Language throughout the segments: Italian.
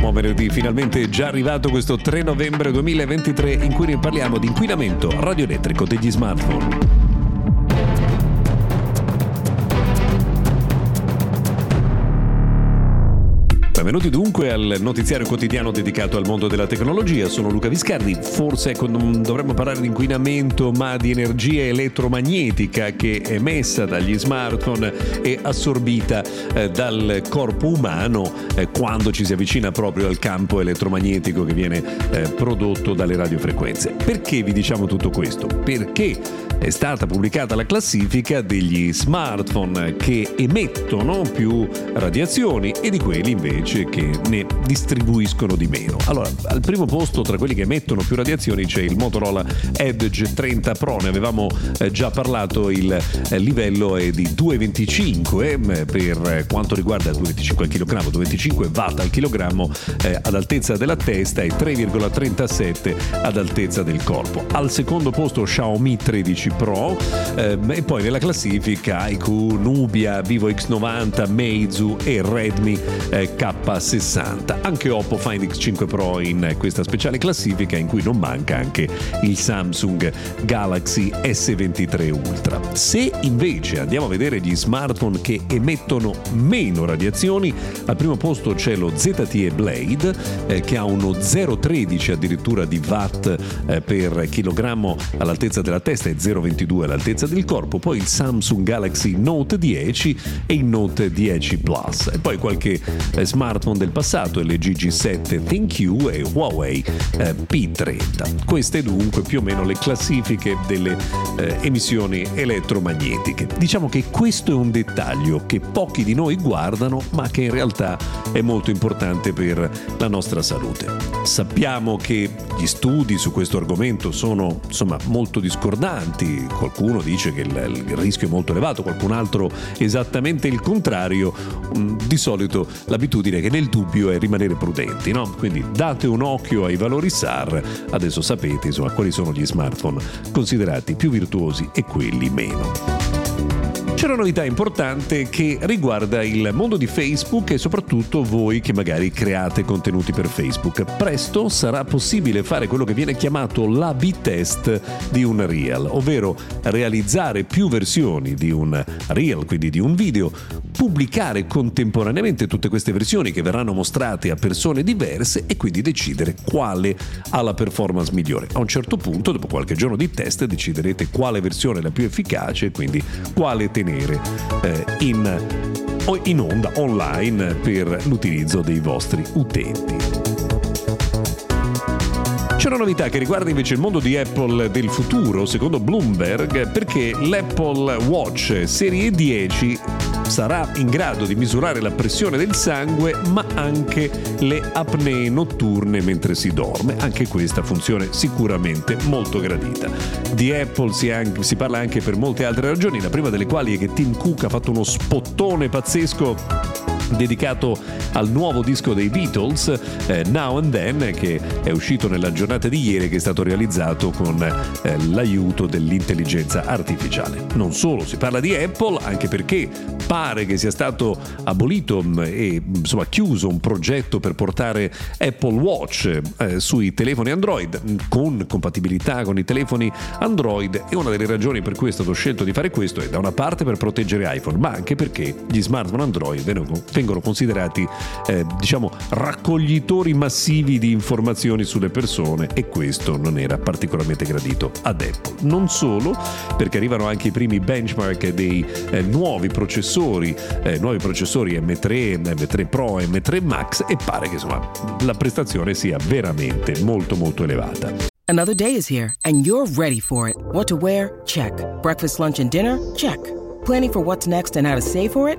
Buon venerdì, finalmente è già arrivato questo 3 novembre 2023 in cui ne parliamo di inquinamento radioelettrico degli smartphone. Benvenuti dunque al notiziario quotidiano dedicato al mondo della tecnologia. Sono Luca Viscardi. Forse ecco, non dovremmo parlare di inquinamento, ma di energia elettromagnetica che è emessa dagli smartphone e assorbita eh, dal corpo umano eh, quando ci si avvicina proprio al campo elettromagnetico che viene eh, prodotto dalle radiofrequenze. Perché vi diciamo tutto questo? Perché è stata pubblicata la classifica degli smartphone che emettono più radiazioni e di quelli invece che ne distribuiscono di meno. Allora, al primo posto tra quelli che emettono più radiazioni c'è il Motorola Edge 30 Pro, ne avevamo eh, già parlato, il eh, livello è di 2,25 eh, per quanto riguarda 2,25 al chilogrammo, 2,25 watt al chilogrammo ad altezza della testa e 3,37 ad altezza del corpo. Al secondo posto Xiaomi 13 Pro eh, e poi nella classifica IQ, Nubia, Vivo X90, Meizu e Redmi eh, K60. Anche Oppo Find X5 Pro in questa speciale classifica in cui non manca anche il Samsung Galaxy S23 Ultra. Se invece andiamo a vedere gli smartphone che emettono meno radiazioni, al primo posto c'è lo ZTE Blade eh, che ha uno 0,13 addirittura di watt eh, per chilogrammo all'altezza della testa e 0,20 0,22 all'altezza del corpo, poi il Samsung Galaxy Note 10 e il Note 10 Plus e poi qualche eh, smartphone del passato, LG G7 ThinQ e Huawei eh, P30. Queste dunque più o meno le classifiche delle eh, emissioni elettromagnetiche. Diciamo che questo è un dettaglio che pochi di noi guardano ma che in realtà è molto importante per la nostra salute. Sappiamo che gli studi su questo argomento sono insomma molto discordanti qualcuno dice che il, il rischio è molto elevato, qualcun altro esattamente il contrario. Mm, di solito l'abitudine è che nel dubbio è rimanere prudenti, no? Quindi date un occhio ai valori SAR, adesso sapete insomma, quali sono gli smartphone considerati più virtuosi e quelli meno. C'è una novità importante che riguarda il mondo di Facebook e soprattutto voi che magari create contenuti per Facebook. Presto sarà possibile fare quello che viene chiamato l'A-B test di un reel, ovvero realizzare più versioni di un reel, quindi di un video, pubblicare contemporaneamente tutte queste versioni che verranno mostrate a persone diverse e quindi decidere quale ha la performance migliore. A un certo punto, dopo qualche giorno di test, deciderete quale versione è la più efficace e quindi quale tenere tenere eh, in, in onda online per l'utilizzo dei vostri utenti. C'è una novità che riguarda invece il mondo di Apple del futuro, secondo Bloomberg, perché l'Apple Watch Serie 10 sarà in grado di misurare la pressione del sangue ma anche le apnee notturne mentre si dorme. Anche questa funzione sicuramente molto gradita. Di Apple si, anche, si parla anche per molte altre ragioni, la prima delle quali è che Tim Cook ha fatto uno spottone pazzesco dedicato al nuovo disco dei Beatles, eh, Now and Then, che è uscito nella giornata di ieri, che è stato realizzato con eh, l'aiuto dell'intelligenza artificiale. Non solo, si parla di Apple, anche perché pare che sia stato abolito mm, e insomma chiuso un progetto per portare Apple Watch eh, sui telefoni Android mm, con compatibilità con i telefoni Android e una delle ragioni per cui è stato scelto di fare questo è da una parte per proteggere iPhone, ma anche perché gli smartphone Android vengono considerati eh, diciamo raccoglitori massivi di informazioni sulle persone e questo non era particolarmente gradito ad Apple. Non solo, perché arrivano anche i primi benchmark dei eh, nuovi processori, eh, nuovi processori M3, M3 Pro, M3 Max e pare che insomma la prestazione sia veramente molto molto elevata. Another day is here and you're ready for it. What to wear? Check. Breakfast, lunch and dinner? Check. Planning for what's next and how to save for it?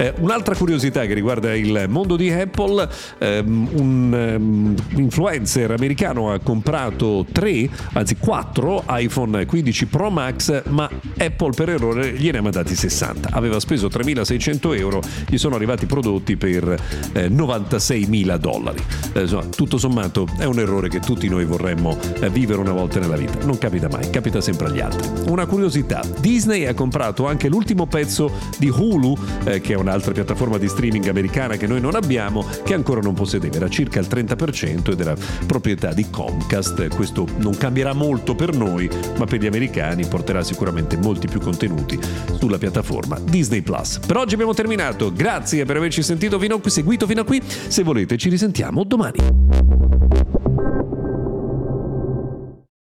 Eh, un'altra curiosità che riguarda il mondo di Apple, ehm, un um, influencer americano ha comprato 3, anzi 4 iPhone 15 Pro Max, ma Apple per errore gliene ha mandati 60. Aveva speso 3.600 euro, gli sono arrivati prodotti per eh, 96.000 dollari. Eh, insomma, tutto sommato è un errore che tutti noi vorremmo eh, vivere una volta nella vita. Non capita mai, capita sempre agli altri. Una curiosità, Disney ha comprato anche l'ultimo pezzo di Hulu, eh, che è una un'altra piattaforma di streaming americana che noi non abbiamo, che ancora non possedeva, era circa il 30% ed era proprietà di Comcast. Questo non cambierà molto per noi, ma per gli americani porterà sicuramente molti più contenuti sulla piattaforma Disney Plus. Per oggi abbiamo terminato, grazie per averci sentito fino a qui, seguito fino a qui. Se volete ci risentiamo domani.